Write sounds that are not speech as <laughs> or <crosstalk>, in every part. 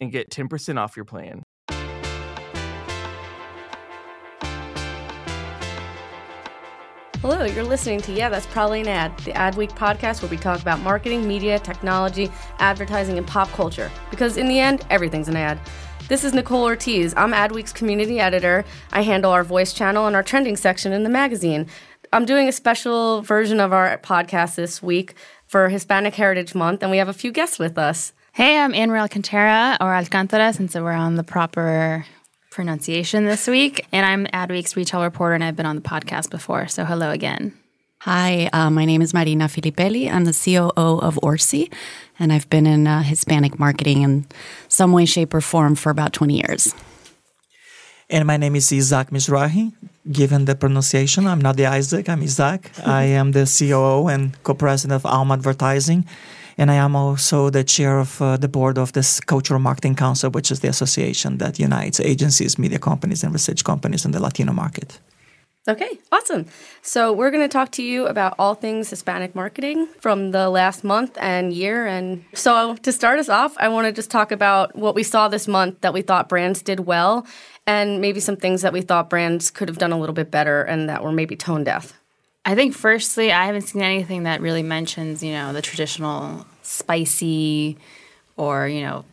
and get 10% off your plan. Hello, you're listening to Yeah, That's Probably an Ad, the Adweek podcast where we talk about marketing, media, technology, advertising, and pop culture. Because in the end, everything's an ad. This is Nicole Ortiz. I'm Adweek's community editor. I handle our voice channel and our trending section in the magazine. I'm doing a special version of our podcast this week for Hispanic Heritage Month, and we have a few guests with us. Hey, I'm Anne Alcantara, or Alcantara, since we're on the proper pronunciation this week. And I'm Adweek's retail reporter, and I've been on the podcast before. So hello again. Hi, uh, my name is Marina Filippelli. I'm the COO of Orci, and I've been in uh, Hispanic marketing in some way, shape, or form for about 20 years. And my name is Isaac Mizrahi. Given the pronunciation, I'm not the Isaac, I'm Isaac. <laughs> I am the COO and co president of Alma Advertising. And I am also the chair of uh, the board of this Cultural Marketing Council, which is the association that unites agencies, media companies, and research companies in the Latino market. Okay, awesome. So, we're going to talk to you about all things Hispanic marketing from the last month and year. And so, to start us off, I want to just talk about what we saw this month that we thought brands did well and maybe some things that we thought brands could have done a little bit better and that were maybe tone deaf. I think, firstly, I haven't seen anything that really mentions, you know, the traditional spicy or, you know,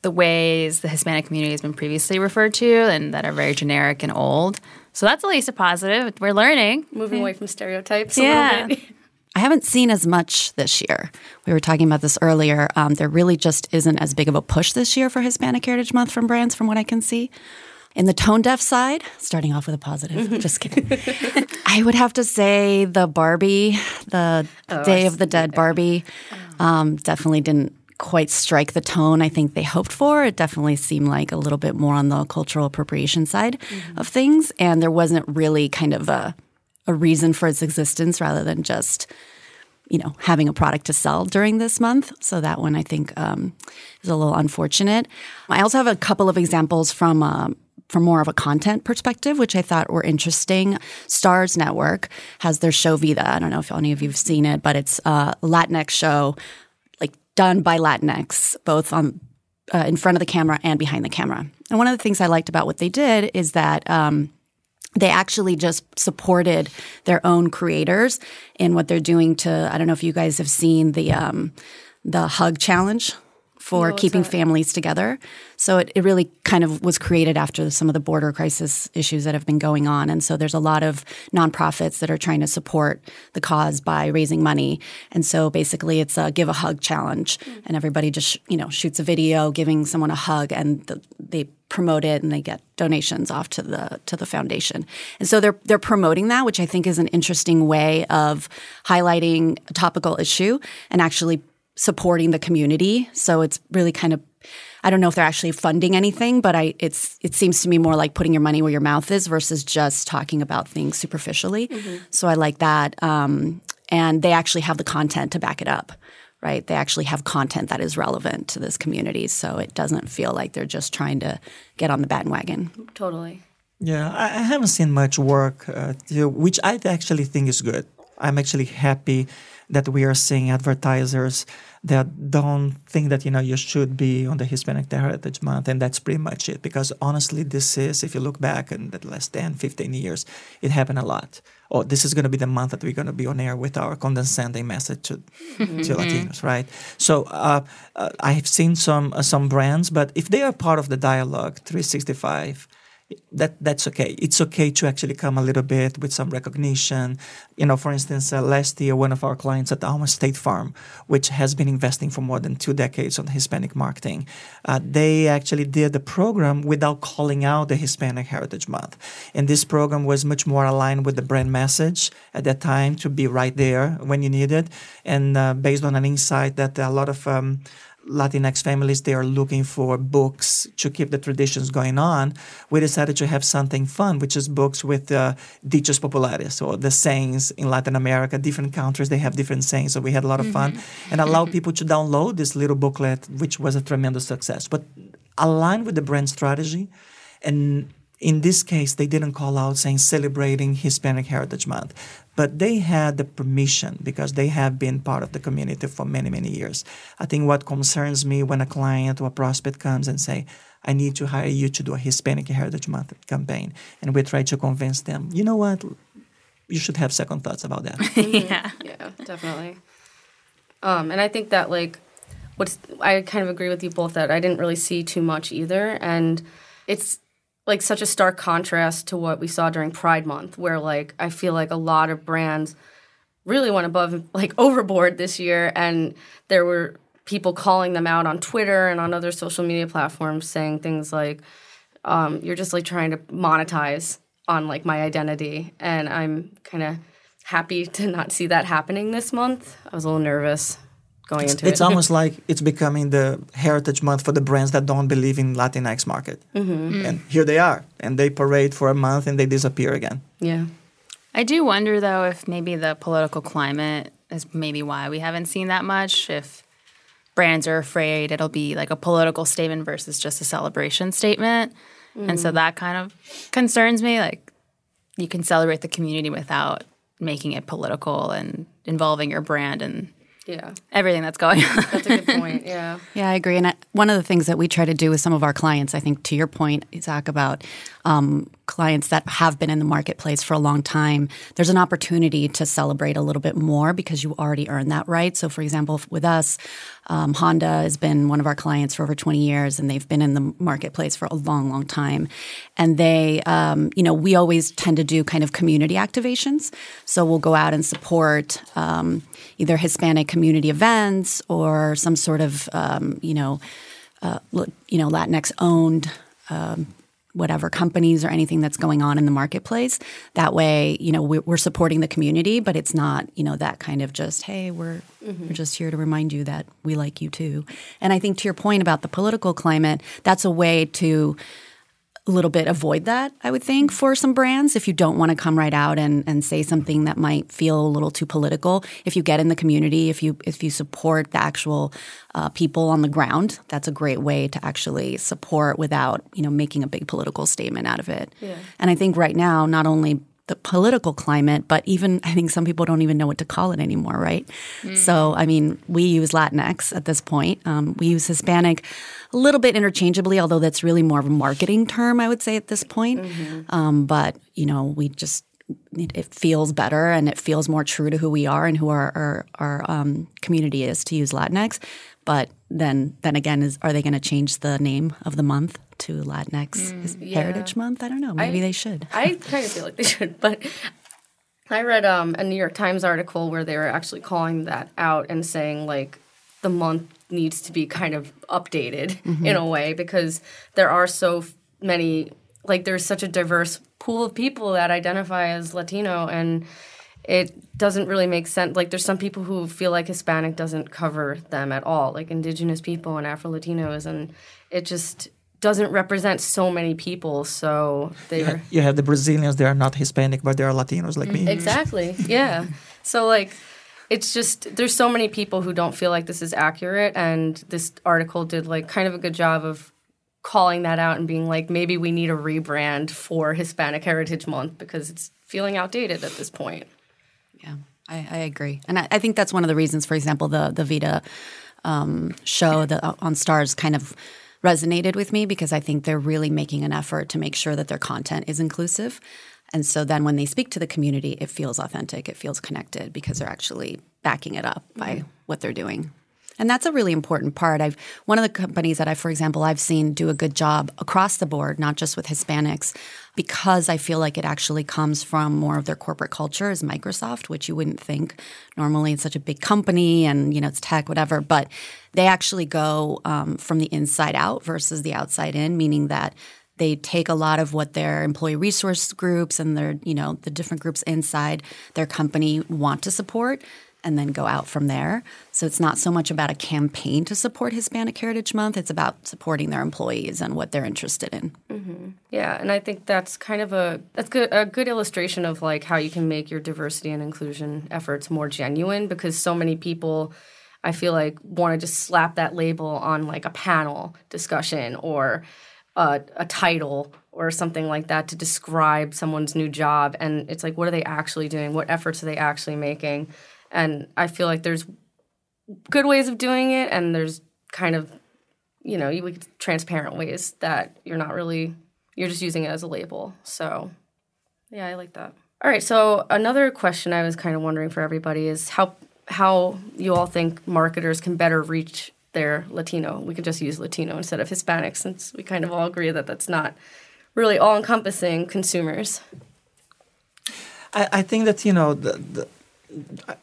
the ways the Hispanic community has been previously referred to and that are very generic and old. So that's at least a positive. We're learning. Moving away from stereotypes yeah. <laughs> I haven't seen as much this year. We were talking about this earlier. Um, there really just isn't as big of a push this year for Hispanic Heritage Month from brands, from what I can see. In the tone deaf side, starting off with a positive, just kidding. <laughs> I would have to say the Barbie, the Oh, Day of the. Dead Barbie, um, definitely didn't quite strike the tone I think they hoped for. It definitely seemed like a little bit more on the cultural appropriation side Mm-hmm. of things, and there wasn't really kind of a a reason for its existence rather than just you know having a product to sell during this month. So that one I think um, is a little unfortunate. I also have a couple of examples from. Um, from more of a content perspective, which I thought were interesting. Starz Network has their show Vida. I don't know if any of you've seen it, but it's a Latinx show, like done by Latinx, both on uh, in front of the camera and behind the camera. And one of the things I liked about what they did is that um, they actually just supported their own creators in what they're doing to. I don't know if you guys have seen the um, the hug challenge for keeping families together. So it, it really kind of was created after some of the border crisis issues that have been going on. And so there's a lot of nonprofits that are trying to support the cause by raising money. And so basically it's a give a hug challenge mm. and everybody just, you know, shoots a video giving someone a hug and the, they promote it and they get donations off to the to the foundation. And so they're they're promoting that, which I think is an interesting way of highlighting a topical issue and actually supporting the community. So it's really kind of I don't know if they're actually funding anything, but I it's it seems to me more like putting your money where your mouth is versus just talking about things superficially. So I like that. Um, and they actually have the content to back it up, right? They actually have content that is relevant to this community. So it doesn't feel like they're just trying to get on the bandwagon. Totally. Yeah, I, I haven't seen much work, uh, to, which I actually think is good. I'm actually happy that we are seeing advertisers that don't think that you know you should be on the Hispanic Heritage Month, and that's pretty much it. Because honestly, this is if you look back in the last 10, 15 years, it happened a lot. Oh, this is going to be the month that we're going to be on air with our condescending message to, to Latinos, right? So uh, uh, I've seen some uh, some brands, but if they are part of the dialogue 365 that that's okay. It's okay to actually come a little bit with some recognition. You know, for instance, uh, last year one of our clients at Alma State Farm, which has been investing for more than two decades on Hispanic marketing, uh, they actually did the program without calling out the Hispanic Heritage Month, and this program was much more aligned with the brand message at that time to be right there when you need it, and uh, based on an insight that a lot of um, Latinx families, they are looking for books to keep the traditions going on. We decided to have something fun, which is books with uh, dichos populares or the sayings in Latin America. Different countries, they have different sayings. So we had a lot of fun Mm-hmm. and allowed people to download this little booklet, which was a tremendous success. But aligned with the brand strategy and in this case, they didn't call out saying celebrating Hispanic Heritage Month, but they had the permission because they have been part of the community for many, many years. I think what concerns me when a client or a prospect comes and say, I need to hire you to do a Hispanic Heritage Month campaign, and we try to convince them, you know what, you should have second thoughts about that. <laughs> yeah. Yeah, definitely. Um, and I think that like what's I kind of agree with you both that I didn't really see too much either, and it's like such a stark contrast to what we saw during Pride Month, where like I feel like a lot of brands really went above like <laughs> overboard this year, and there were people calling them out on Twitter and on other social media platforms saying things like, um, "You're just like trying to monetize on like my identity," and I'm kind of happy <laughs> to not see that happening this month. I was a little nervous going into it's it. <laughs> almost like it's becoming the heritage month for the brands that don't believe in Latinx market. Mm-hmm. And here they are, and they parade for a month and they disappear again. yeah. I do wonder though if maybe the political climate is maybe why we haven't seen that much. If brands are afraid it'll be like a political statement versus just a celebration statement. And so that kind of concerns me. Like you can celebrate the community without making it political and involving your brand and Yeah. everything that's going on. That's a good <laughs> point. Yeah. Yeah, I agree. And I, one of the things that we try to do with some of our clients, I think to your point, Zach, about um, clients that have been in the marketplace for a long time, there's an opportunity to celebrate a little bit more because you already earned that right. So, for example, with us, um, Honda has been one of our clients for over 20 years, and they've been in the marketplace for a long, long time. And they, um, you know, we always tend to do kind of community activations. So we'll go out and support um, either Hispanic community events or some sort of, um, you know, uh, you know, Latinx owned. Um, whatever companies or anything that's going on in the marketplace. That way, you know, we're, we're supporting the community, but it's not, you know, that kind of just, hey, we're mm-hmm. we're just here to remind you that we like you too. And I think to your point about the political climate, that's a way to little bit avoid that, I would think, for some brands. If you don't want to come right out and, and say something that might feel a little too political, if you get in the community, if you if you support the actual uh, people on the ground, that's a great way to actually support without you know making a big political statement out of it. And I think right now, not only the political climate, but even I think some people don't even know what to call it anymore, right? So, I mean, we use Latinx at this point. Um, we use Hispanic a little bit interchangeably, although that's really more of a marketing term, I would say, at this point. Um, but, you know, we just, it, it feels better and it feels more true to who we are and who our, our, our um, community is to use Latinx. But then, then again, is are they going to change the name of the month to Latinx Heritage Month? I don't know. Maybe I- they should. I kind of feel like they should, but I read um, a New York Times article where they were actually calling that out and saying like the month needs to be kind of updated in a way because there are so many like there's such a diverse pool of people that identify as Latino and it doesn't really make sense like there's some people who feel like Hispanic doesn't cover them at all like indigenous people and Afro Latinos and it just doesn't represent so many people so they're You have the Brazilians, they are not Hispanic, but they are Latinos like me. Exactly. Yeah. <laughs> So like it's just there's so many people who don't feel like this is accurate and this article did like kind of a good job of calling that out and being like, maybe we need a rebrand for Hispanic Heritage Month because it's feeling outdated at this point. Yeah, I, I agree, and I, I, think that's one of the reasons. For example, the the Vida um, show that uh, on Starz kind of resonated with me because I think they're really making an effort to make sure that their content is inclusive. And so then when they speak to the community, it feels authentic, it feels connected because they're actually backing it up by mm-hmm. what they're doing. And that's a really important part. I've one of the companies that I, for example, I've seen do a good job across the board, not just with Hispanics, because I feel like it actually comes from more of their corporate culture is Microsoft, which you wouldn't think normally it's such a big company and you know it's tech, whatever. But they actually go um, from the inside out versus the outside in, meaning that they take a lot of what their employee resource groups and their you know the different groups inside their company want to support and then go out from there. So it's not so much about a campaign to support Hispanic Heritage Month, it's about supporting their employees and what they're interested in. Mm-hmm. Yeah, and I think that's kind of a that's good a good illustration of like how you can make your diversity and inclusion efforts more genuine because so many people I feel like want to just slap that label on like a panel discussion or a, a title or something like that to describe someone's new job and it's like what are they actually doing what efforts are they actually making and I feel like there's good ways of doing it, and there's kind of, you know, you transparent ways that you're not really you're just using it as a label. So, yeah, I like that. All right, so another question I was kind of wondering for everybody is how how you all think marketers can better reach their Latino. We could just use Latino instead of Hispanic since we kind of all agree that that's not really all encompassing consumers. I, I, think that you know the, the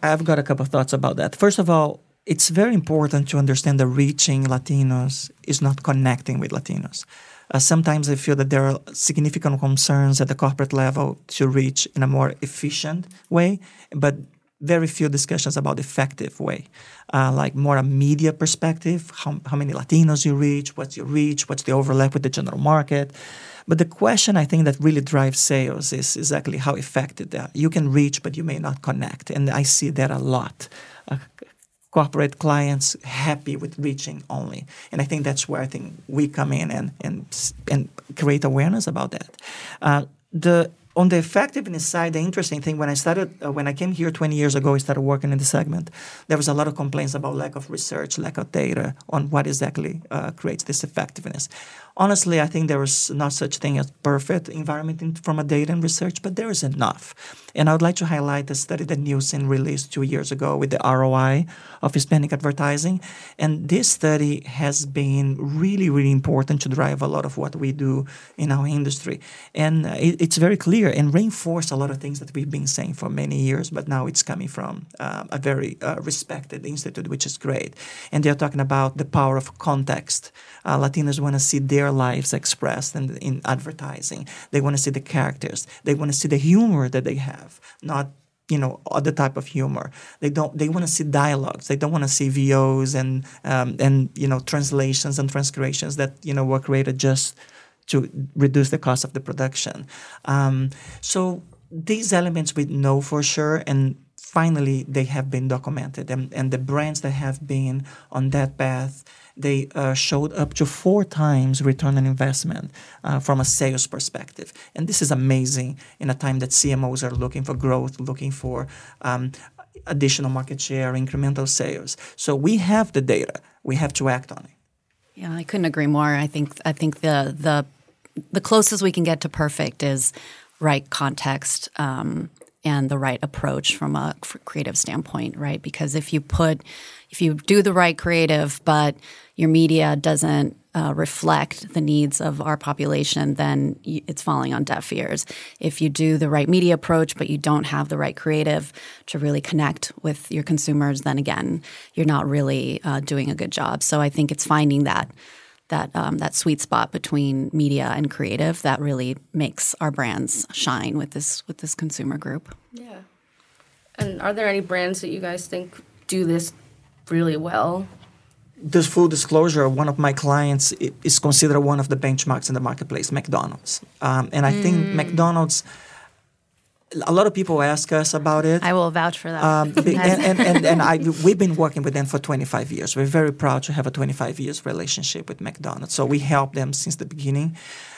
I've got a couple of thoughts about that. First of all, it's very important to understand that reaching Latinos is not connecting with Latinos. Uh, sometimes I feel that there are significant concerns at the corporate level to reach in a more efficient way, but very few discussions about effective way, uh, like more a media perspective, how, how many Latinos you reach, what's your reach, what's the overlap with the general market. But the question I think that really drives sales is exactly how effective they are. You can reach, but you may not connect. And I see that a lot. Uh, corporate clients happy with reaching only. And I think that's where I think we come in and, and, and create awareness about that. Uh, the on the effectiveness side, the interesting thing when I started, uh, when I came here 20 years ago, I started working in the segment. There was a lot of complaints about lack of research, lack of data on what exactly uh, creates this effectiveness honestly, I think there is not such thing as perfect environment in, from a data and research, but there is enough. And I would like to highlight the study that Nielsen released two years ago with the ROI of Hispanic advertising. And this study has been really, really important to drive a lot of what we do in our industry. And it, it's very clear and reinforce a lot of things that we've been saying for many years, but now it's coming from uh, a very uh, respected institute, which is great. And they're talking about the power of context. Uh, Latinos want to see their lives expressed in, in advertising. They want to see the characters. They want to see the humor that they have, not you know other type of humor. They don't. They want to see dialogues. They don't want to see VOs and um, and you know translations and transcriptions that you know were created just to reduce the cost of the production. Um, so these elements we know for sure, and finally they have been documented, and, and the brands that have been on that path they uh, showed up to four times return on investment uh, from a sales perspective. And this is amazing in a time that CMOs are looking for growth, looking for um, additional market share, incremental sales. So we have the data. We have to act on it. Yeah, I couldn't agree more. I think I think the the the closest we can get to perfect is right context um, and the right approach from a creative standpoint, right? Because if you put if you do the right creative, but your media doesn't uh, reflect the needs of our population, then it's falling on deaf ears. If you do the right media approach, but you don't have the right creative to really connect with your consumers, then again, you're not really uh, doing a good job. So I think it's finding that that um, that sweet spot between media and creative that really makes our brands shine with this with this consumer group. Yeah. And are there any brands that you guys think do this really well? This full disclosure, one of my clients is considered one of the benchmarks in the marketplace, McDonald's. Um, and I mm. think McDonald's a lot of people ask us about it. I will vouch for that. Um, <laughs> and, and, and, and I, we've been working with them for 25 years. We're very proud to have a 25 years relationship with McDonald's. So we help them since the beginning.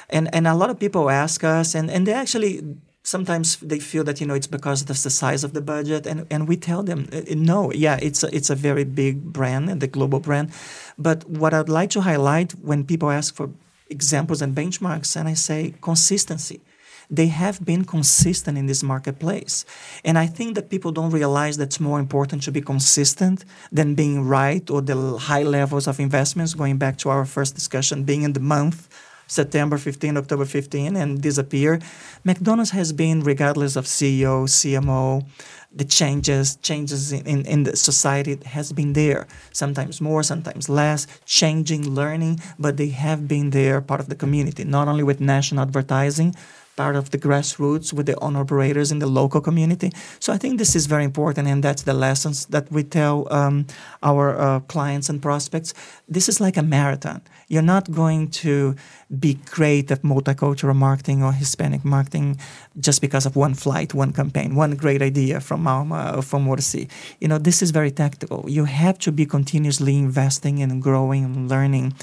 And, and a lot of people ask us, and, and they actually sometimes they feel that you know it's because of the size of the budget and, and we tell them uh, no yeah it's a, it's a very big brand and the global brand but what i'd like to highlight when people ask for examples and benchmarks and i say consistency they have been consistent in this marketplace. And I think that people don't realize that it's more important to be consistent than being right or the high levels of investments, going back to our first discussion, being in the month. September 15, October 15, and disappear. McDonald's has been, regardless of CEO, CMO, the changes, changes in, in, in, the society has been there. Sometimes more, sometimes less, changing, learning, but they have been there, part of the community, not only with national advertising, part of the grassroots with the owner operators in the local community. So I think this is very important, and that's the lessons that we tell um, our uh, clients and prospects. This is like a marathon. You're not going to be great at multicultural marketing or Hispanic marketing just because of one flight, one campaign, one great idea from Alma or from Orci. You know, this is very tactical. You have to be continuously investing and growing and learning.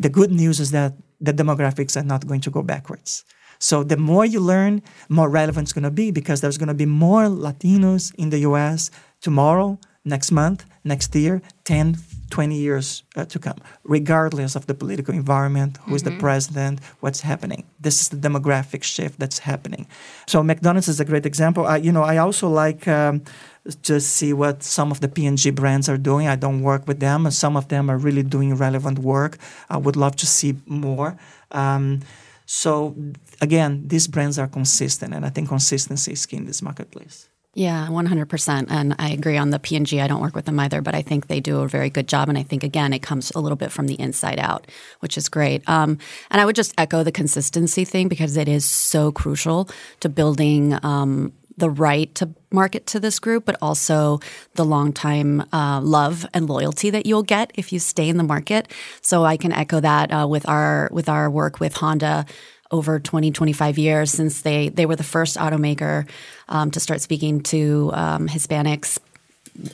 The good news is that the demographics are not going to go backwards. So the more you learn, more relevant it's going to be because there's going to be more Latinos in the US tomorrow, next month, next year, 10, 20 years uh, to come, regardless of the political environment, who is mm-hmm. the president, what's happening. This is the demographic shift that's happening. So McDonald's is a great example. I, you know, I also like um, to see what some of the P&G brands are doing. I don't work with them. And some of them are really doing relevant work. I would love to see more. Um, so again, these brands are consistent, and I think consistency is key in this marketplace. Yeah, 100%. And I agree on the P&G. I don't work with them either, but I think they do a very good job. And I think, again, it comes a little bit from the inside out, which is great. Um, and I would just echo the consistency thing because it is so crucial to building um, the right to market to this group, but also the long time uh, love and loyalty that you'll get if you stay in the market. So I can echo that uh, with our with our work with Honda over 20, 25 years since they they were the first automaker um, to start speaking to um, Hispanics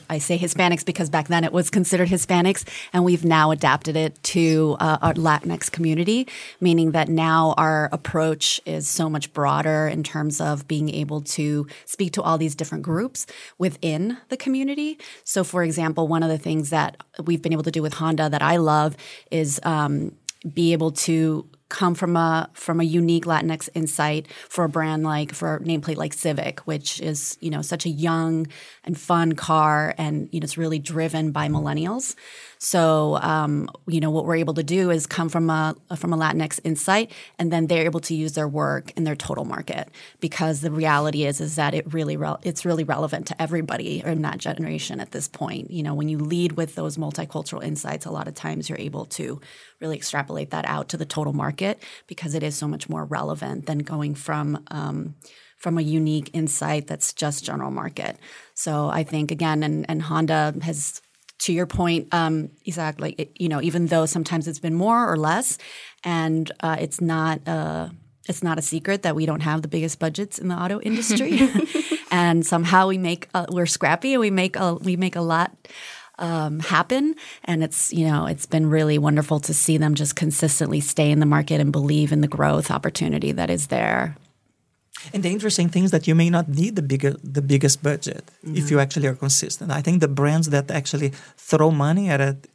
I say Hispanics because back then it was considered Hispanics, and we've now adapted it to uh, our Latinx community, meaning that now our approach is so much broader in terms of being able to speak to all these different groups within the community. So, for example, one of the things that we've been able to do with Honda that I love is um, be able to come from a from a unique Latinx insight for a brand like for a nameplate like Civic, which is you know such a young and fun car, and you know it's really driven by millennials. So, um, you know, what we're able to do is come from a from a Latinx insight, and then they're able to use their work in their total market because the reality is is that it really re- it's really relevant to everybody in that generation at this point. You know, when you lead with those multicultural insights, a lot of times you're able to really extrapolate that out to the total market because it is so much more relevant than going from um, from a unique insight that's just general market. So I think again, and, and Honda has to your point, um, Isaac, like it, you know, even though sometimes it's been more or less, and uh, it's not uh, it's not a secret that we don't have the biggest budgets in the auto <laughs> industry, <laughs> and somehow we make uh, we're scrappy and we make a we make a lot. Um, happen and it's you know it's been really wonderful to see them just consistently stay in the market and believe in the growth opportunity that is there and the interesting thing is that you may not need the bigger the biggest budget mm-hmm. if you actually are consistent. I think the brands that actually throw money at it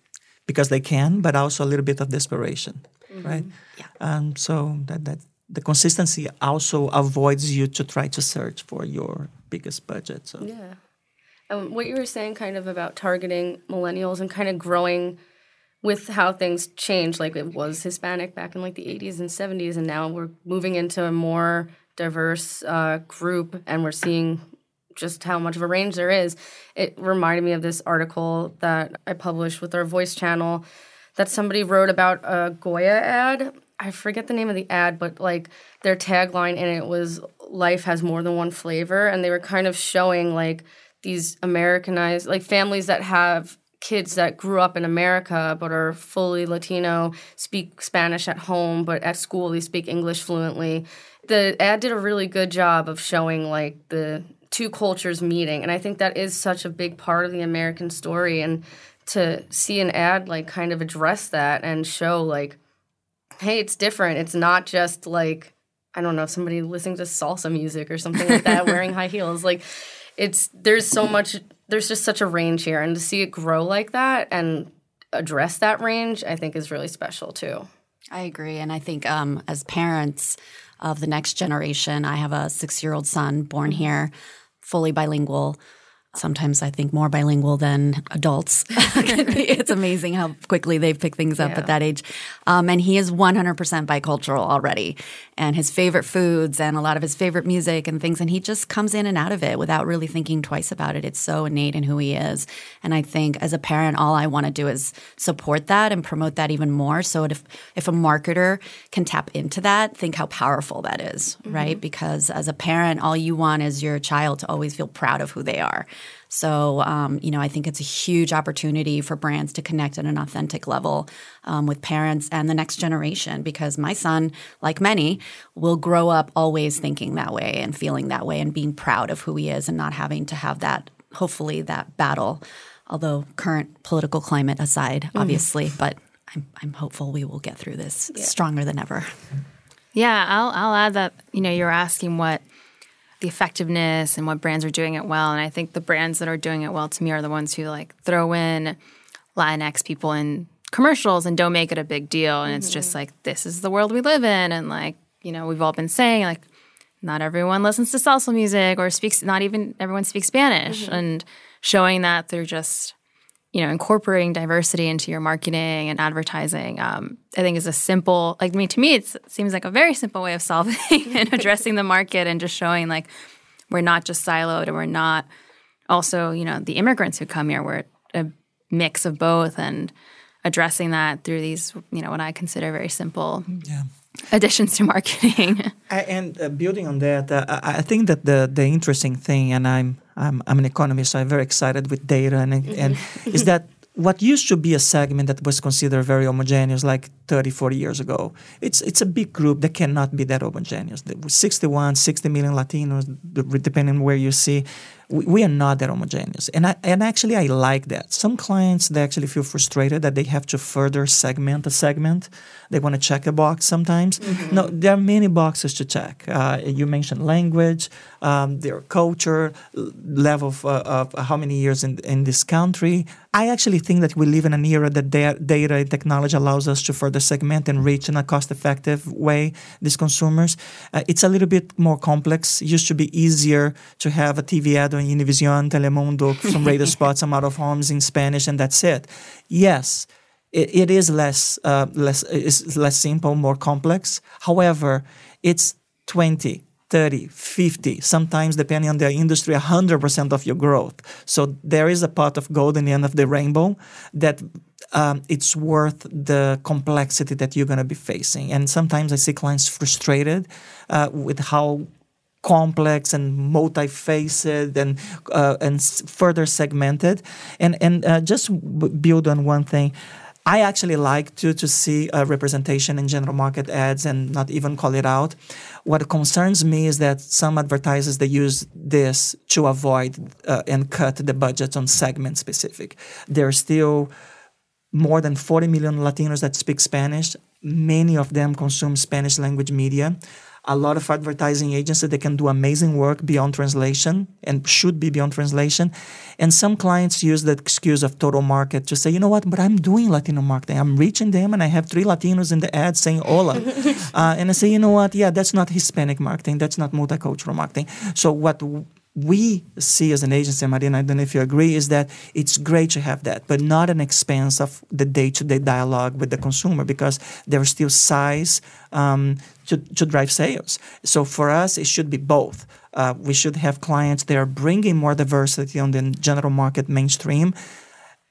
because they can, but also a little bit of desperation, mm-hmm. right? Yeah. Um, so that that the consistency also avoids you to try to search for your biggest budget. So yeah. Um, what you were saying, kind of about targeting millennials and kind of growing with how things change. Like it was Hispanic back in like the 80s and 70s, and now we're moving into a more diverse uh, group and we're seeing just how much of a range there is. It reminded me of this article that I published with our voice channel that somebody wrote about a Goya ad. I forget the name of the ad, but like their tagline in it was life has more than one flavor and they were kind of showing like these Americanized like families that have kids that grew up in America but are fully Latino, speak Spanish at home, but at school they speak English fluently. The ad did a really good job of showing like the two cultures meeting, and I think that is such a big part of the American story. And to see an ad like kind of address that and show like, hey, it's different. It's not just like I don't know somebody listening to salsa music or something like that wearing high heels. Like it's there's so much there's just such a range here and to see it grow like that and address that range i think is really special too i agree and i think um, as parents of the next generation. I have a six year old son born here fully bilingual sometimes I think more bilingual than adults. <laughs> it's amazing how quickly they pick things up yeah. at that age. Um, and he is 100% bicultural already. And his favorite foods and a lot of his favorite music and things. And he just comes in and out of it without really thinking twice about it. It's so innate in who he is. And I think as a parent, all I want to do is support that and promote that even more. So if, if a marketer can tap into that, think how powerful that is, mm-hmm. right? Because as a parent, all you want is your child to always feel proud of who they are. So, um, you know, I think it's a huge opportunity for brands to connect at an authentic level um, with parents and the next generation because my son, like many, will grow up always thinking that way and feeling that way and being proud of who he is and not having to have that, hopefully, that battle. Although, current political climate aside, mm-hmm. obviously, mm. but I'm, I'm hopeful we will get through this yeah. stronger than ever. Yeah, I'll, I'll add that, you know, you're asking what – the effectiveness and what brands are doing it well. And I think the brands that are doing it well to me are the ones who like throw in Latinx people in commercials and don't make it a big deal. And mm-hmm. it's just mm-hmm. like, this is the world we live in. And like, you know, we've all been saying like, not everyone listens to salsa music or speaks, not even everyone speaks Spanish. Mm-hmm. And showing that through just you know, incorporating diversity into your marketing and advertising, um, I think is a simple, like, I mean, to me, it seems like a very simple way of solving <laughs> and addressing the market and just showing like we're not just siloed and we're not also, you know, the immigrants who come here, we're a mix of both and addressing that through these, you know, what I consider very simple yeah. additions to marketing. <laughs> and uh, building on that, uh, I think that the the interesting thing, and I'm I'm, I'm an economist, so I'm very excited with data, and mm-hmm. and is that what used to be a segment that was considered very homogeneous like 30 40 years ago it's it's a big group that cannot be that homogeneous 61 60 million latinos depending on where you see we, we are not that homogeneous. And I, and actually I like that. Some clients they actually feel frustrated that they have to further segment a segment. They want to check a box sometimes. Mm-hmm. No, there are many boxes to check. Uh, you mentioned language, um, their culture, level of, uh, of, how many years in in this country. I actually think that we live in an era that data and technology allows us to further segment and reach in a cost-effective way these consumers. Uh, it's a little bit more complex. It used to be easier to have a TV ad on Univision, Telemundo, <laughs> some radio spots, some out of homes in Spanish, and that's it. Yes, it, it is less uh, less is less simple, more complex. However, it's 20, 30, 50, sometimes depending on the industry, 100% of your growth. So there is a pot of gold in the end of the rainbow that um, it's worth the complexity that you're going to be facing. And sometimes I see clients frustrated uh, with how complex and multifaceted and uh, and further segmented. And and uh, just build on one thing. I actually like to to see a representation in general market ads and not even call it out. What concerns me is that some advertisers they use this to avoid uh, and cut the budget on segment specific. There are still more than 40 million Latinos that speak Spanish. Many of them consume Spanish language media a lot of advertising agencies that can do amazing work beyond translation and should be beyond translation. And some clients use the excuse of total market to say, you know what, but I'm doing Latino marketing. I'm reaching them and I have three Latinos in the ad saying hola. <laughs> uh, and I say, you know what, yeah, that's not Hispanic marketing. That's not multicultural marketing. So what we see as an agency, Marina, I don't know if you agree, is that it's great to have that, but not an expense of the day-to-day dialogue with the consumer because there's still size um, to, to drive sales. So for us, it should be both. Uh, we should have clients that are bringing more diversity on the general market mainstream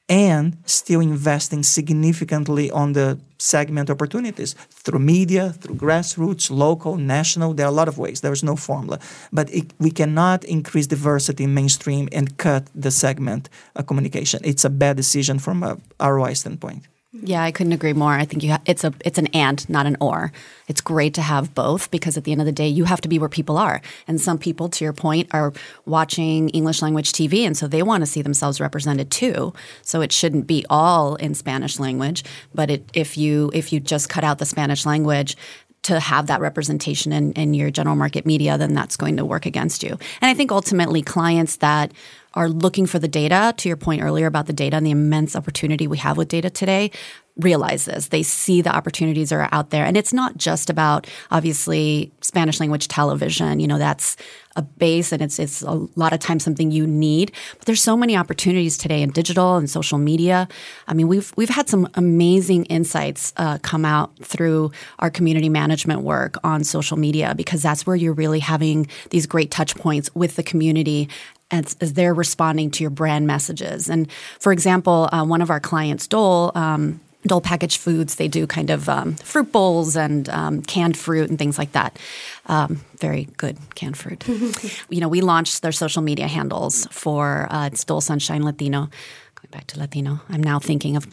and still investing significantly on the segment opportunities through media, through grassroots, local, national. There are a lot of ways. There is no formula. But it, we cannot increase diversity in mainstream and cut the segment uh, communication. It's a bad decision from a ROI standpoint. Yeah, I couldn't agree more. I think you ha- it's a it's an and, not an or. It's great to have both because at the end of the day, you have to be where people are. And some people, to your point, are watching English language TV, and so they want to see themselves represented too. So it shouldn't be all in Spanish language. But it, if you if you just cut out the Spanish language, to have that representation in, in your general market media, then that's going to work against you. And I think ultimately clients that are looking for the data, to your point earlier about the data and the immense opportunity we have with data today, realize this. They see the opportunities are out there. And it's not just about obviously Spanish language television. You know, that's a base and it's it's a lot of times something you need. But there's so many opportunities today in digital and social media. I mean, we've we've had some amazing insights uh, come out through our community management work on social media because that's where you're really having these great touch points with the community as, as, they're responding to your brand messages. And for example, uh, one of our clients, Dole, um, Dole Packaged Foods, they do kind of um, fruit bowls and um, canned fruit and things like that. Um, very good canned fruit. <laughs> you know, we launched their social media handles for uh, it's Dole Sunshine Latino. Going back to Latino, I'm now thinking of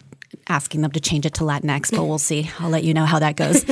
asking them to change it to Latinx, but we'll see. I'll let you know how that goes.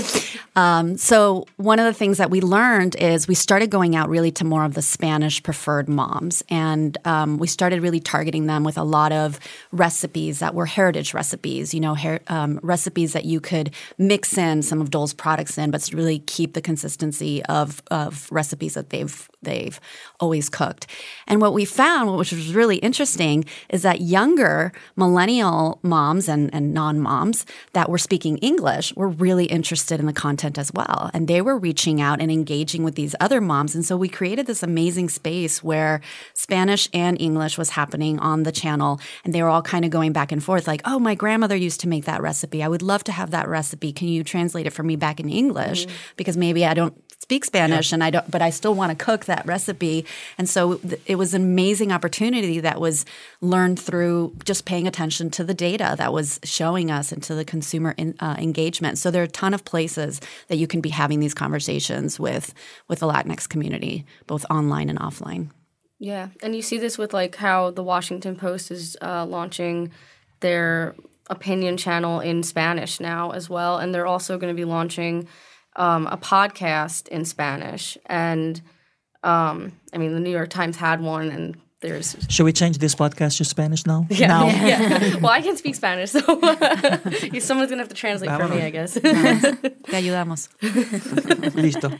<laughs> um, so, one of the things that we learned is we started going out really to more of the Spanish preferred moms. And um, we started really targeting them with a lot of recipes that were heritage recipes, you know, her- um, recipes that you could mix in some of Dole's products in, but to really keep the consistency of, of recipes that they've they've always cooked. And what we found, which was really interesting, is that younger millennial moms and, and non moms that were speaking English were really interested in the content as well. And they were reaching out and engaging with these other moms. And so we created this amazing space where Spanish and English was happening on the channel. And they were all kind of going back and forth like, oh, my grandmother used to make that recipe. I would love to have that recipe. Can you translate it for me back in English? Mm-hmm. Because maybe I don't speak Spanish yeah. and I don't, but I still want to cook that recipe. And so th- it was an amazing opportunity that was learned through just paying attention to the data that was showing us and to the consumer in, uh, engagement. So there are a ton of places that you can be having these conversations with with the Latinx community, both online and offline. Yeah, and you see this with like how the Washington Post is uh, launching their opinion channel in Spanish now as well, and they're also going to be launching um, a podcast in Spanish, and um, I mean the New York Times had one, and there's. Should we change this podcast to Spanish now? Yeah, now? <laughs> yeah. <laughs> well, I can speak Spanish, so <laughs> someone's gonna have to translate for me, I guess. Te ayudamos. Listo.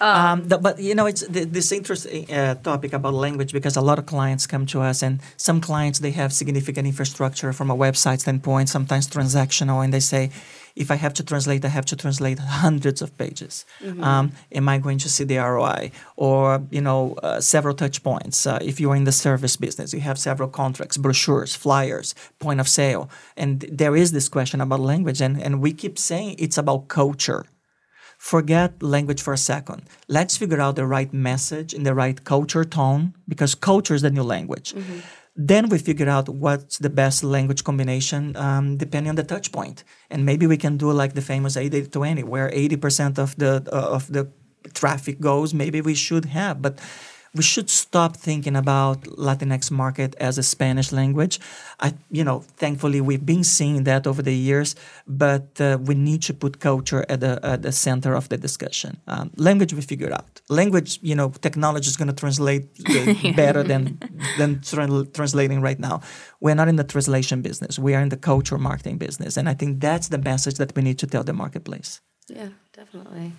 Um, the, but you know, it's the, this interesting uh, topic about language because a lot of clients come to us, and some clients they have significant infrastructure from a website standpoint, sometimes transactional, and they say, if I have to translate, I have to translate <laughs> hundreds of pages. Mm-hmm. Um, am I going to see the ROI? Or you know, uh, several touch points. Uh, if you are in the service business, you have several contracts, brochures, flyers, point of sale, and there is this question about language, and and we keep saying it's about culture forget language for a second. Let's figure out the right message in the right culture tone because culture is the new language. Mm-hmm. Then we figure out what's the best language combination um, depending on the touch. And maybe we can do like the famous 80 20, where 80% of the, uh, of the traffic goes. Maybe we should have. But we should stop thinking about Latinx market as a Spanish language. I, you know, thankfully we've been seeing that over the years, but uh, we need to put culture at the at the center of the discussion. Um, language we figure out. Language, you know, technology is going to translate <laughs> better than than tra- translating right now. We're not in the translation business. We are in the culture marketing business, and I think that's the message that we need to tell the marketplace. Yeah, definitely.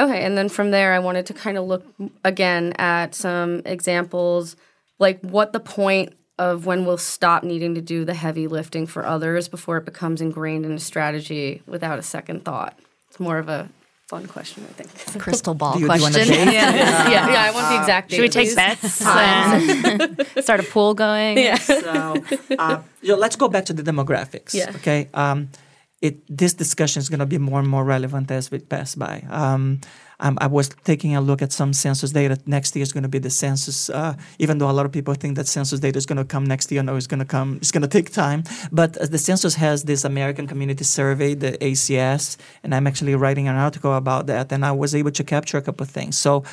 Okay, and then from there, I wanted to kind of look again at some examples, like what the point of when we'll stop needing to do the heavy lifting for others before it becomes ingrained in a strategy without a second thought. It's more of a fun question, I think. <laughs> Crystal ball you, question. <laughs> yeah. yeah, yeah, I want the exact. Should we take bets <laughs> and start a pool going? Yeah. So, uh, you know, let's go back to the demographics. Yeah. Okay. Um, it this discussion is going to be more and more relevant as we pass by. Um, Um, I was taking a look at some census data. Next year is going to be the census, uh, even though a lot of people think that census data is going to come next year. No, it's going to come. It's going to take time. But uh, the census has this American Community Survey, the ACS, and I'm actually writing an article about that. And I was able to capture a couple of things. So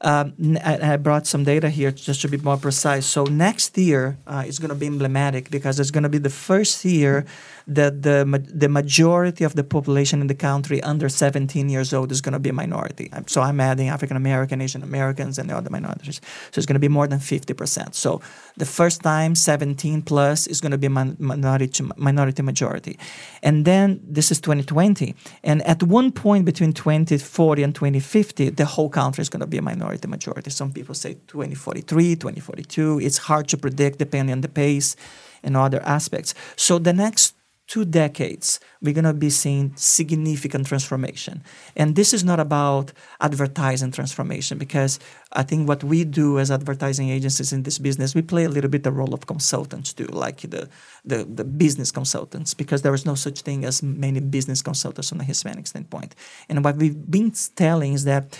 um, I, I, brought some data here just to be more precise. So next year uh, is going to be emblematic because it's going to be the first year that the the majority of the population in the country under 17 years old is going to be a minority. So I'm adding African American, Asian Americans, and the other minorities. So it's going to be more than 50%. So the first time 17 plus is going to be minority minority majority, and then this is 2020, and at one point between 2040 and 2050, the whole country is going to be a minority majority. Some people say 2043, 2042. It's hard to predict depending on the pace and other aspects. So the next two decades, we're going to be seeing significant transformation. And this is not about advertising transformation because I think what we do as advertising agencies in this business, we play a little bit the role of consultants too, like the, the, the business consultants, because there is no such thing as many business consultants from a Hispanic standpoint. And what we've been telling is that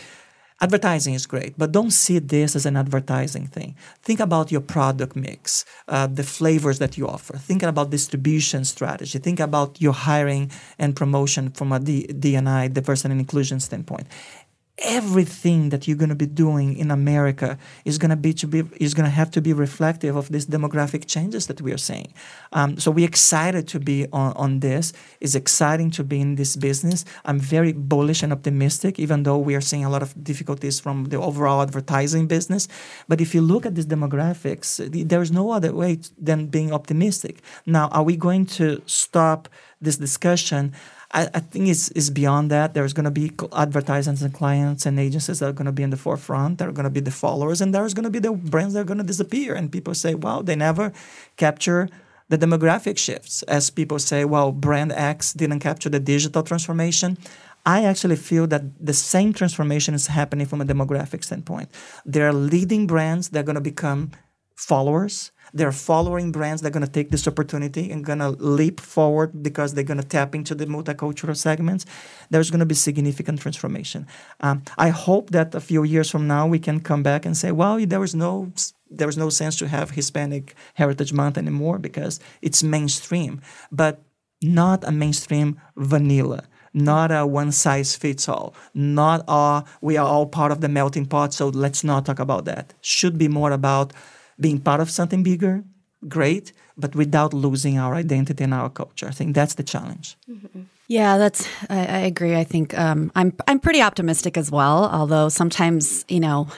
advertising is great, but don't see this as an advertising thing. Think about your product mix, uh, the flavors that you offer. Think about distribution strategy. Think about your hiring and promotion from a D- DNI, diversity and inclusion standpoint everything that you're going to be doing in America is going to be to be is going to have to be reflective of these demographic changes that we are seeing. Um, so we're excited to be on, on this. It's exciting to be in this business. I'm very bullish and optimistic, even though we are seeing a lot of difficulties from the overall advertising business. But if you look at these demographics, there is no other way than being optimistic. Now, are we going to stop this discussion? I, I think it's, it's beyond that. There's going to be advertisers and clients and agencies that are going to be in the forefront. That are going to be the followers, and there's going to be the brands that are going to disappear. And people say, "Wow, they never capture." The demographic shifts, as people say, well, brand X didn't capture the digital transformation. I actually feel that the same transformation is happening from a demographic standpoint. There are leading brands that are going to become followers they're following brands that are going to take this opportunity and going to leap forward because they're going to tap into the multicultural segments. There's going to be significant transformation. Um, I hope that a few years from now we can come back and say, well, there was no there was no sense to have Hispanic Heritage Month anymore because it's mainstream, but not a mainstream vanilla not a one size fits all, not a we are all part of the melting pot, so let's not talk about that. Should be more about being part of something bigger, great, but without losing our identity and our culture. I think that's the challenge. Mm-hmm. Yeah, that's. I, I agree. I think um, I'm. I'm pretty optimistic as well. Although sometimes, you know,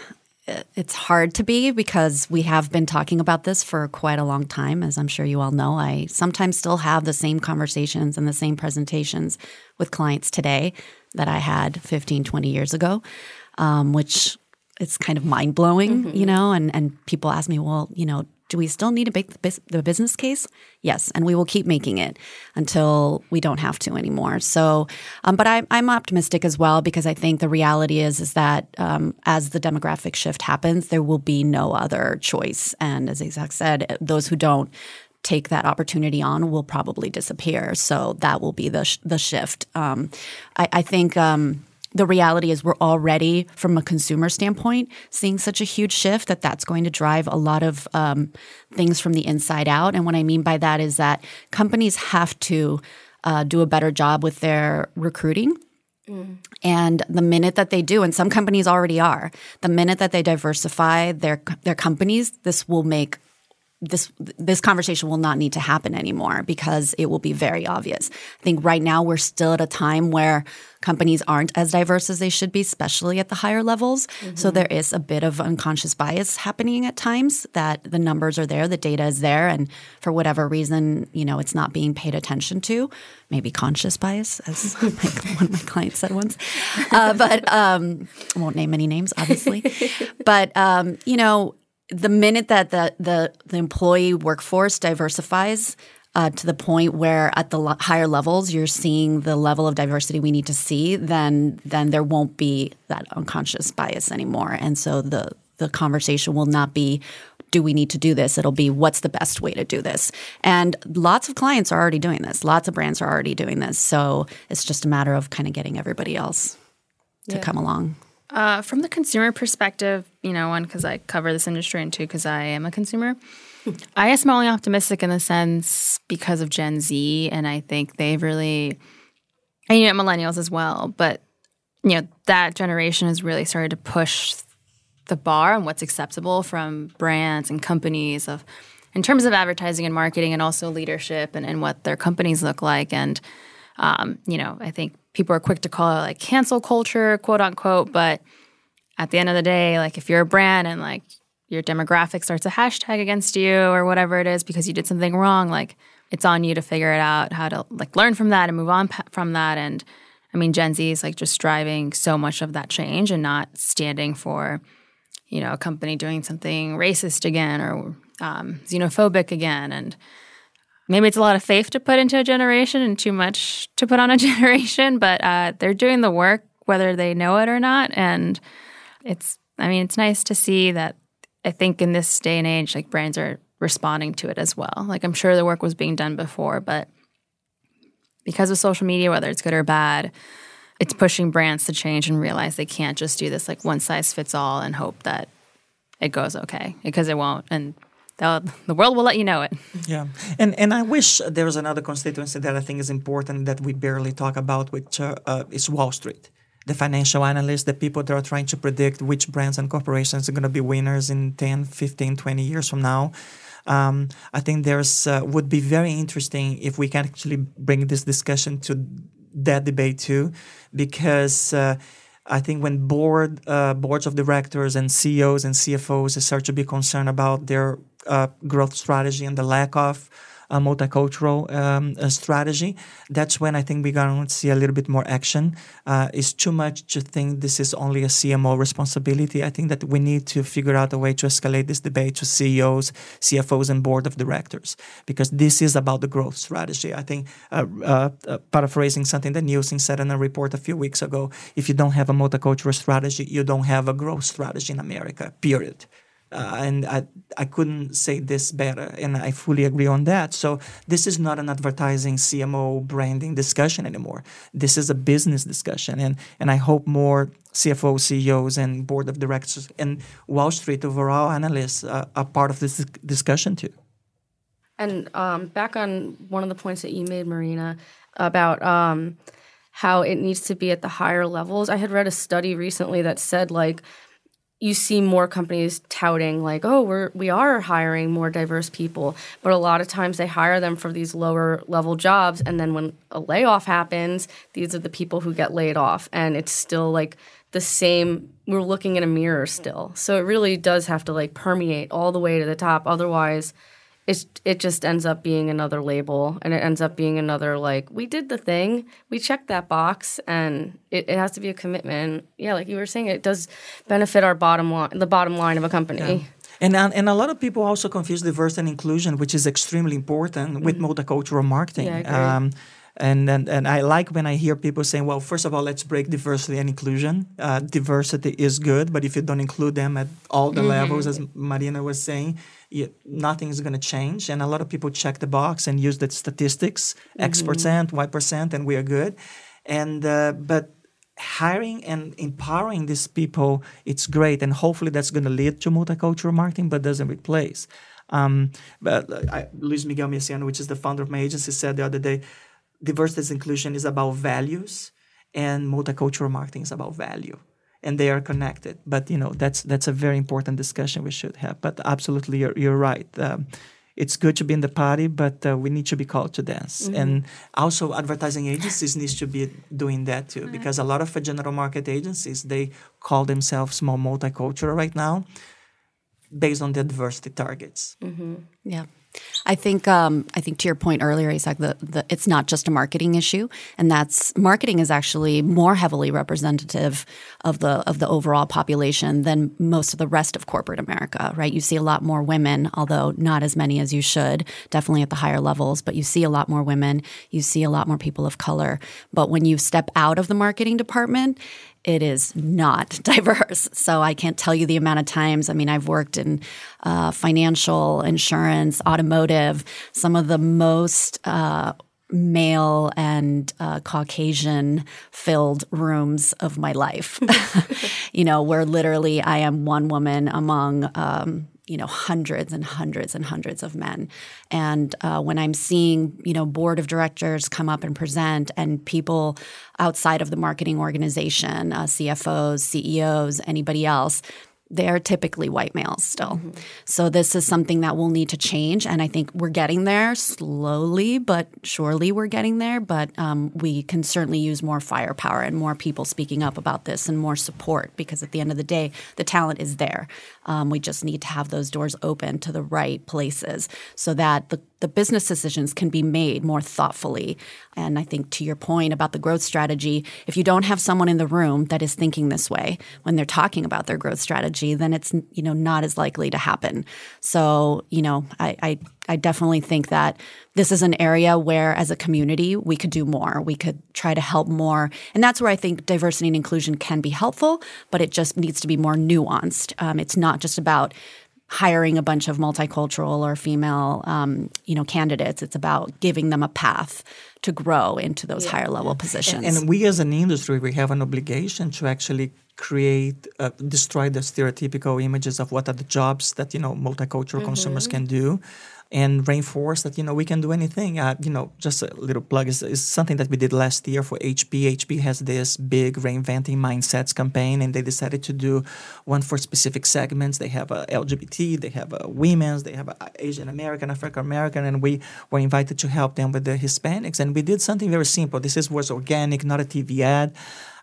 it's hard to be because we have been talking about this for quite a long time. As I'm sure you all know, I sometimes still have the same conversations and the same presentations with clients today that I had 15, 20 years ago, um, which it's kind of mind blowing, mm-hmm. you know. And and people ask me, well, you know, do we still need to make the business case? Yes, and we will keep making it until we don't have to anymore. So, um, but I, I'm optimistic as well because I think the reality is is that um, as the demographic shift happens, there will be no other choice. And as Isaac said, those who don't take that opportunity on will probably disappear. So that will be the sh- the shift. Um, I, I, think. The reality is we're already from a consumer standpoint seeing such a huge shift that that's going to drive a lot of um, things from the inside out and what i mean by that is that companies have to uh, do a better job with their recruiting mm. And the minute that they do, and some companies already are, the minute that they diversify their their companies, this will make this this conversation will not need to happen anymore because it will be very obvious. I think right now we're still at a time where companies aren't as diverse as they should be, especially at the higher levels. Mm-hmm. So there is a bit of unconscious bias happening at times that the numbers are there, the data is there, and for whatever reason, you know, it's not being paid attention to. Maybe conscious bias, as <laughs> one of my clients said once. Uh, but um, I won't name any names, obviously. <laughs> but um, you know, the minute that the the, the employee workforce diversifies uh, to the point where at the lo- higher levels you're seeing the level of diversity we need to see, then then there won't be that unconscious bias anymore, and so the the conversation will not be do we need to do this? It'll be what's the best way to do this. And lots of clients are already doing this. Lots of brands are already doing this. So it's just a matter of kind of getting everybody else to yeah. come along. Uh, from the consumer perspective, you know, one because I cover this industry, and two because I am a consumer. I guess I'm only optimistic in the sense because of Gen Z, and I think they've really, and you know, millennials as well. But you know, that generation has really started to push the bar on what's acceptable from brands and companies of in terms of advertising and marketing and also leadership and, and what their companies look like. And um, you know, I think people are quick to call it like cancel culture, quote unquote, but at the end of the day, like if you're a brand and like your demographic starts a hashtag against you or whatever it is because you did something wrong, like it's on you to figure it out, how to like learn from that and move on from that. And I mean, Gen Z is like just driving so much of that change and not standing for, you know, a company doing something racist again or um, xenophobic again. And maybe it's a lot of faith to put into a generation and too much to put on a <laughs> generation, but uh, they're doing the work whether they know it or not. And it's, I mean, it's nice to see that I think in this day and age, like brands are responding to it as well. Like I'm sure the work was being done before, but because of social media, whether it's good or bad, it's pushing brands to change and realize they can't just do this like one size fits all and hope that it goes okay because it won't. And the world will let you know it. Yeah, and and I wish there was another constituency that I think is important that we barely talk about, which uh, uh, is Wall Street. The financial analysts, the people that are trying to predict which brands and corporations are going to be winners in 10, 15, 20 years from now. Um, I think there's uh, would be very interesting if we can actually bring this discussion to that debate too, because uh, I think when board uh, boards of directors and CEOs and CFOs start to be concerned about their uh, growth strategy and the lack of a multicultural um, strategy, that's when I think we're going to see a little bit more action. Uh, it's too much to think this is only a CMO responsibility. I think that we need to figure out a way to escalate this debate to CEOs, CFOs, and board of directors because this is about the growth strategy. I think, uh, uh, uh paraphrasing something that Nielsen said in a report a few weeks ago, if you don't have a multicultural strategy, you don't have a growth strategy in America, period. Uh, and I, I couldn't say this better, and I fully agree on that. So this is not an advertising CMO branding discussion anymore. This is a business discussion, and and I hope more CFO, CEOs, and board of directors and Wall Street overall analysts uh, are part of this discussion too. And um, back on one of the points that you made, Marina, about um, how it needs to be at the higher levels. I had read a study recently that said like you see more companies touting like oh we're we are hiring more diverse people but a lot of times they hire them for these lower level jobs and then when a layoff happens these are the people who get laid off and it's still like the same we're looking in a mirror still. So it really does have to like permeate all the way to the top otherwise it's it just ends up being another label and it ends up being another like we did the thing we checked that box and it, it has to be a commitment yeah like you were saying it does benefit our bottom line the bottom line of a company yeah. And, and a lot of people also confuse diversity and inclusion, which is extremely important mm-hmm. with multicultural marketing. Yeah, um, and, and and I like when I hear people saying, "Well, first of all, let's break diversity and inclusion. Uh, diversity is good, but if you don't include them at all the mm-hmm. levels, as Marina was saying, you, nothing is going to change." And a lot of people check the box and use the statistics: mm-hmm. X percent, Y percent, and we are good. And uh, but hiring and empowering these people, it's great, and hopefully that's going to lead to multicultural marketing, but doesn't replace. Um, but uh, I, Luis Miguel Messianu, which is the founder of my agency, said the other day diversity inclusion is about values and multicultural marketing is about value and they are connected but you know that's that's a very important discussion we should have but absolutely you're, you're right um, it's good to be in the party but uh, we need to be called to dance mm-hmm. and also advertising agencies needs to be doing that too right. because a lot of general market agencies they call themselves more multicultural right now based on their diversity targets mm-hmm. yeah I think um, I think to your point earlier, Isaac, the, the, it's not just a marketing issue, and that's marketing is actually more heavily representative of the of the overall population than most of the rest of corporate America. Right? You see a lot more women, although not as many as you should. Definitely at the higher levels, but you see a lot more women. You see a lot more people of color. But when you step out of the marketing department, it is not <laughs> diverse. So I can't tell you the amount of times. I mean, I've worked in uh, financial, insurance, automotive, some of the most uh, male and uh, Caucasian filled rooms of my life. <laughs> you know, where literally I am one woman among um, you know hundreds and hundreds and hundreds of men. And uh, when i'm seeing you know board of directors come up and present and people outside of the marketing organization uh, cfos ceos anybody else they're typically white males still. Mm-hmm. So this is something that will need to change, and I think we're getting there slowly, but surely we're getting there. But um, we can certainly use more firepower and more people speaking up about this and more support because at the end of the day, the talent is there. Um, we just need to have those doors open to the right places so that the, the business decisions can be made more thoughtfully. And I think to your point about the growth strategy, if you don't have someone in the room that is thinking this way when they're talking about their growth strategy, then it's you know not as likely to happen. So you know I, I I definitely think that this is an area where, as a community, we could do more. We could try to help more. And that's where I think diversity and inclusion can be helpful, but it just needs to be more nuanced. Um, it's not just about hiring a bunch of multicultural or female um, you know candidates it's about giving them a path to grow into those yeah. higher level positions and, and, we as an industry we have an obligation to actually create uh, destroy the stereotypical images of what are the jobs that you know multicultural mm-hmm. consumers can do and reinforce that you know we can do anything. Uh, you know, just a little plug is, is something that we did last year for HP. HP has this big reinventing mindsets campaign, and they decided to do one for specific segments. They have a LGBT, they have a women's, they have a Asian American, African American, and we were invited to help them with the Hispanics. And we did something very simple. This is was organic, not a TV ad.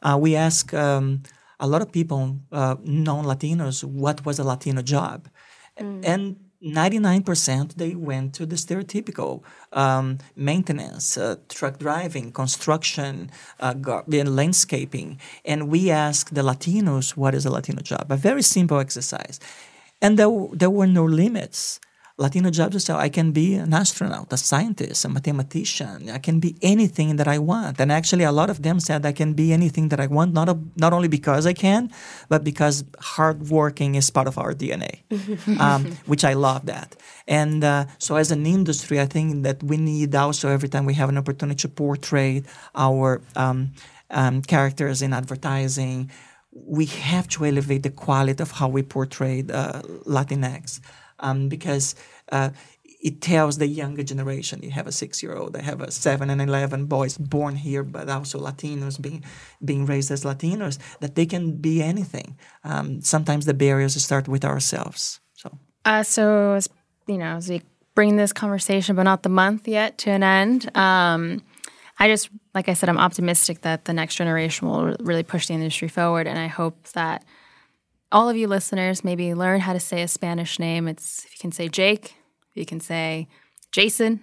Uh, we asked um, a lot of people, uh, non-Latinos, what was a Latino job, mm. and 99% they went to the stereotypical um, maintenance, uh, truck driving, construction, uh, gar- landscaping. And we asked the Latinos, what is a Latino job? A very simple exercise. And there, there were no limits. Latino jobs say I can be an astronaut, a scientist, a mathematician. I can be anything that I want. And actually, a lot of them said I can be anything that I want, not a, not only because I can, but because hard working is part of our DNA, <laughs> um, which I love that. And uh, so, as an industry, I think that we need also every time we have an opportunity to portray our um, um, characters in advertising, we have to elevate the quality of how we portray uh, Latinx um, because uh, it tells the younger generation. You have a six-year-old, I have a seven and eleven boys born here, but also Latinos being being raised as Latinos, that they can be anything. Um, sometimes the barriers start with ourselves. So, uh, so as you know, as we bring this conversation, but not the month yet, to an end. Um, I just, like I said, I'm optimistic that the next generation will really push the industry forward, and I hope that all of you listeners maybe learn how to say a Spanish name. It's if you can say Jake, you can say Jason,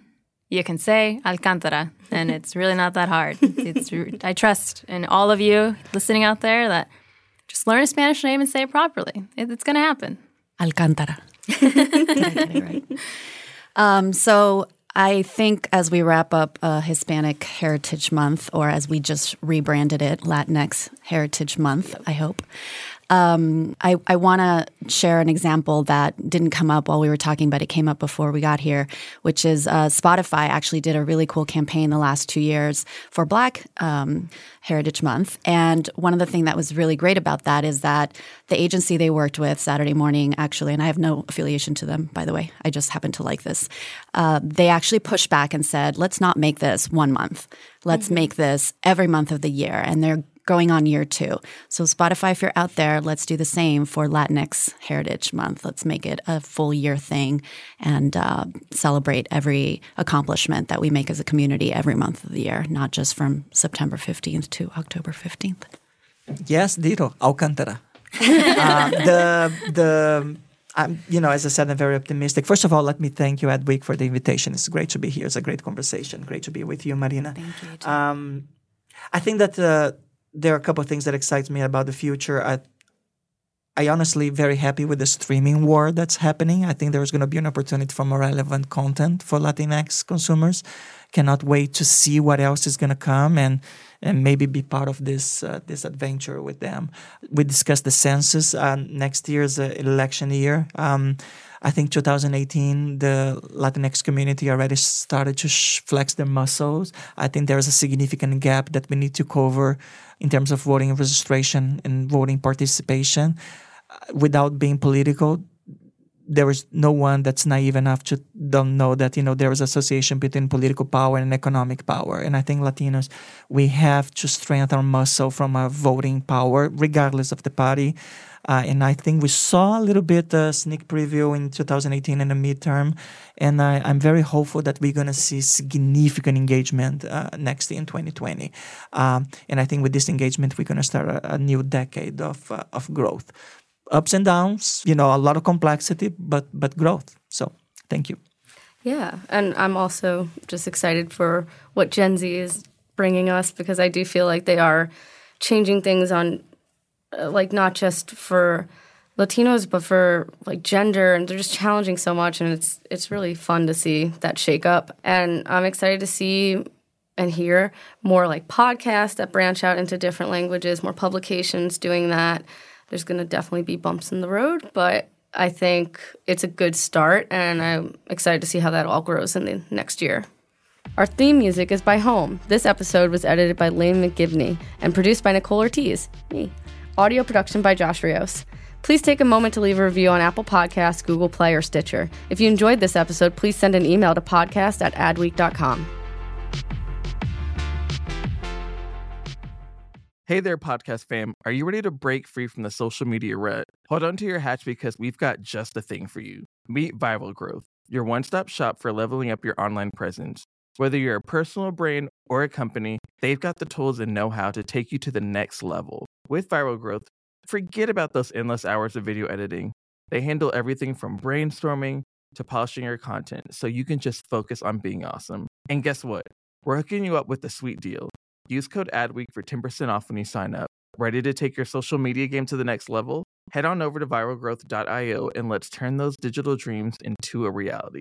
you can say Alcantara, and it's really not that hard. It's I trust in all of you listening out there that just learn a Spanish name and say it properly. It, it's going to happen. Alcantara. <laughs> right? Um, so I think as we wrap up uh, Hispanic Heritage Month, or as we just rebranded it, Latinx Heritage Month, I hope. Um, I, I want to share an example that didn't come up while we were talking, but it came up before we got here, which is uh, Spotify actually did a really cool campaign the last two years for Black um, Heritage Month. And one of the things that was really great about that is that the agency they worked with Saturday morning, actually, and I have no affiliation to them, by the way, I just happen to like this, uh, they actually pushed back and said, let's not make this one month. Let's mm-hmm. make this every month of the year. And they're going on year two. So, Spotify, if you're out there, let's do the same for Latinx Heritage Month. Let's make it a full year thing and uh, celebrate every accomplishment that we make as a community every month of the year, not just from September 15th to October 15th. Yes, Dito, Alcantara. <laughs> uh, the, the, I'm, you know, as I said, I'm very optimistic. First of all, let me thank you, Adweek, for the invitation. It's great to be here. It's a great conversation. Great to be with you, Marina. Thank you. Um, I think that uh, there are a couple of things that excite me about the future. I, I honestly very happy with the streaming war that's happening. I think there's going to be an opportunity for more relevant content for Latinx consumers cannot wait to see what else is going to come and and maybe be part of this uh, this adventure with them. We discussed the census. Uh, next year is an election year. Um, I think 2018, the Latinx community already started to sh- flex their muscles. I think there is a significant gap that we need to cover in terms of voting registration and voting participation. Uh, without being political, there is no one that's naive enough to don't know that you know there is association between political power and economic power and i think latinos we have to strengthen our muscle from a voting power regardless of the party uh, and i think we saw a little bit a sneak preview in 2018 in the midterm and I, am very hopeful that we're going to see significant engagement uh, next in 2020 um, and i think with this engagement we're going to start a, a new decade of, uh, of growth ups and downs, you know, a lot of complexity, but but growth. So thank you. Yeah, and I'm also just excited for what Gen Z is bringing us because I do feel like they are changing things on, uh, Uh, like not just for Latinos but for like gender, and they're just challenging so much, and it's it's really fun to see that shake up, and I'm excited to see and hear more like podcasts that branch out into different languages, more publications doing that there's going to definitely be bumps in the road, but I think it's a good start, and I'm excited to see how that all grows in the next year. Our theme music is by Home. This episode was edited by Lane McGivney and produced by Nicole Ortiz, me. Audio production by Josh Rios. Please take a moment to leave a review on Apple Podcasts, Google Play, or Stitcher. If you enjoyed this episode, please send an email to podcast at adweek.com. Hey there, podcast fam. Are you ready to break free from the social media rut? Hold on to your hatch because we've got just the thing for you. Meet Viral Growth, your one stop shop for leveling up your online presence. Whether you're a personal brand or a company, they've got the tools and know how to take you to the next level. With Viral Growth, forget about those endless hours of video editing. They handle everything from brainstorming to polishing your content so you can just focus on being awesome. And guess what? We're hooking you up with a sweet deal. Use code ADWEEK for 10% off when you sign up. Ready to take your social media game to the next level? Head on over to viralgrowth.io and let's turn those digital dreams into a reality.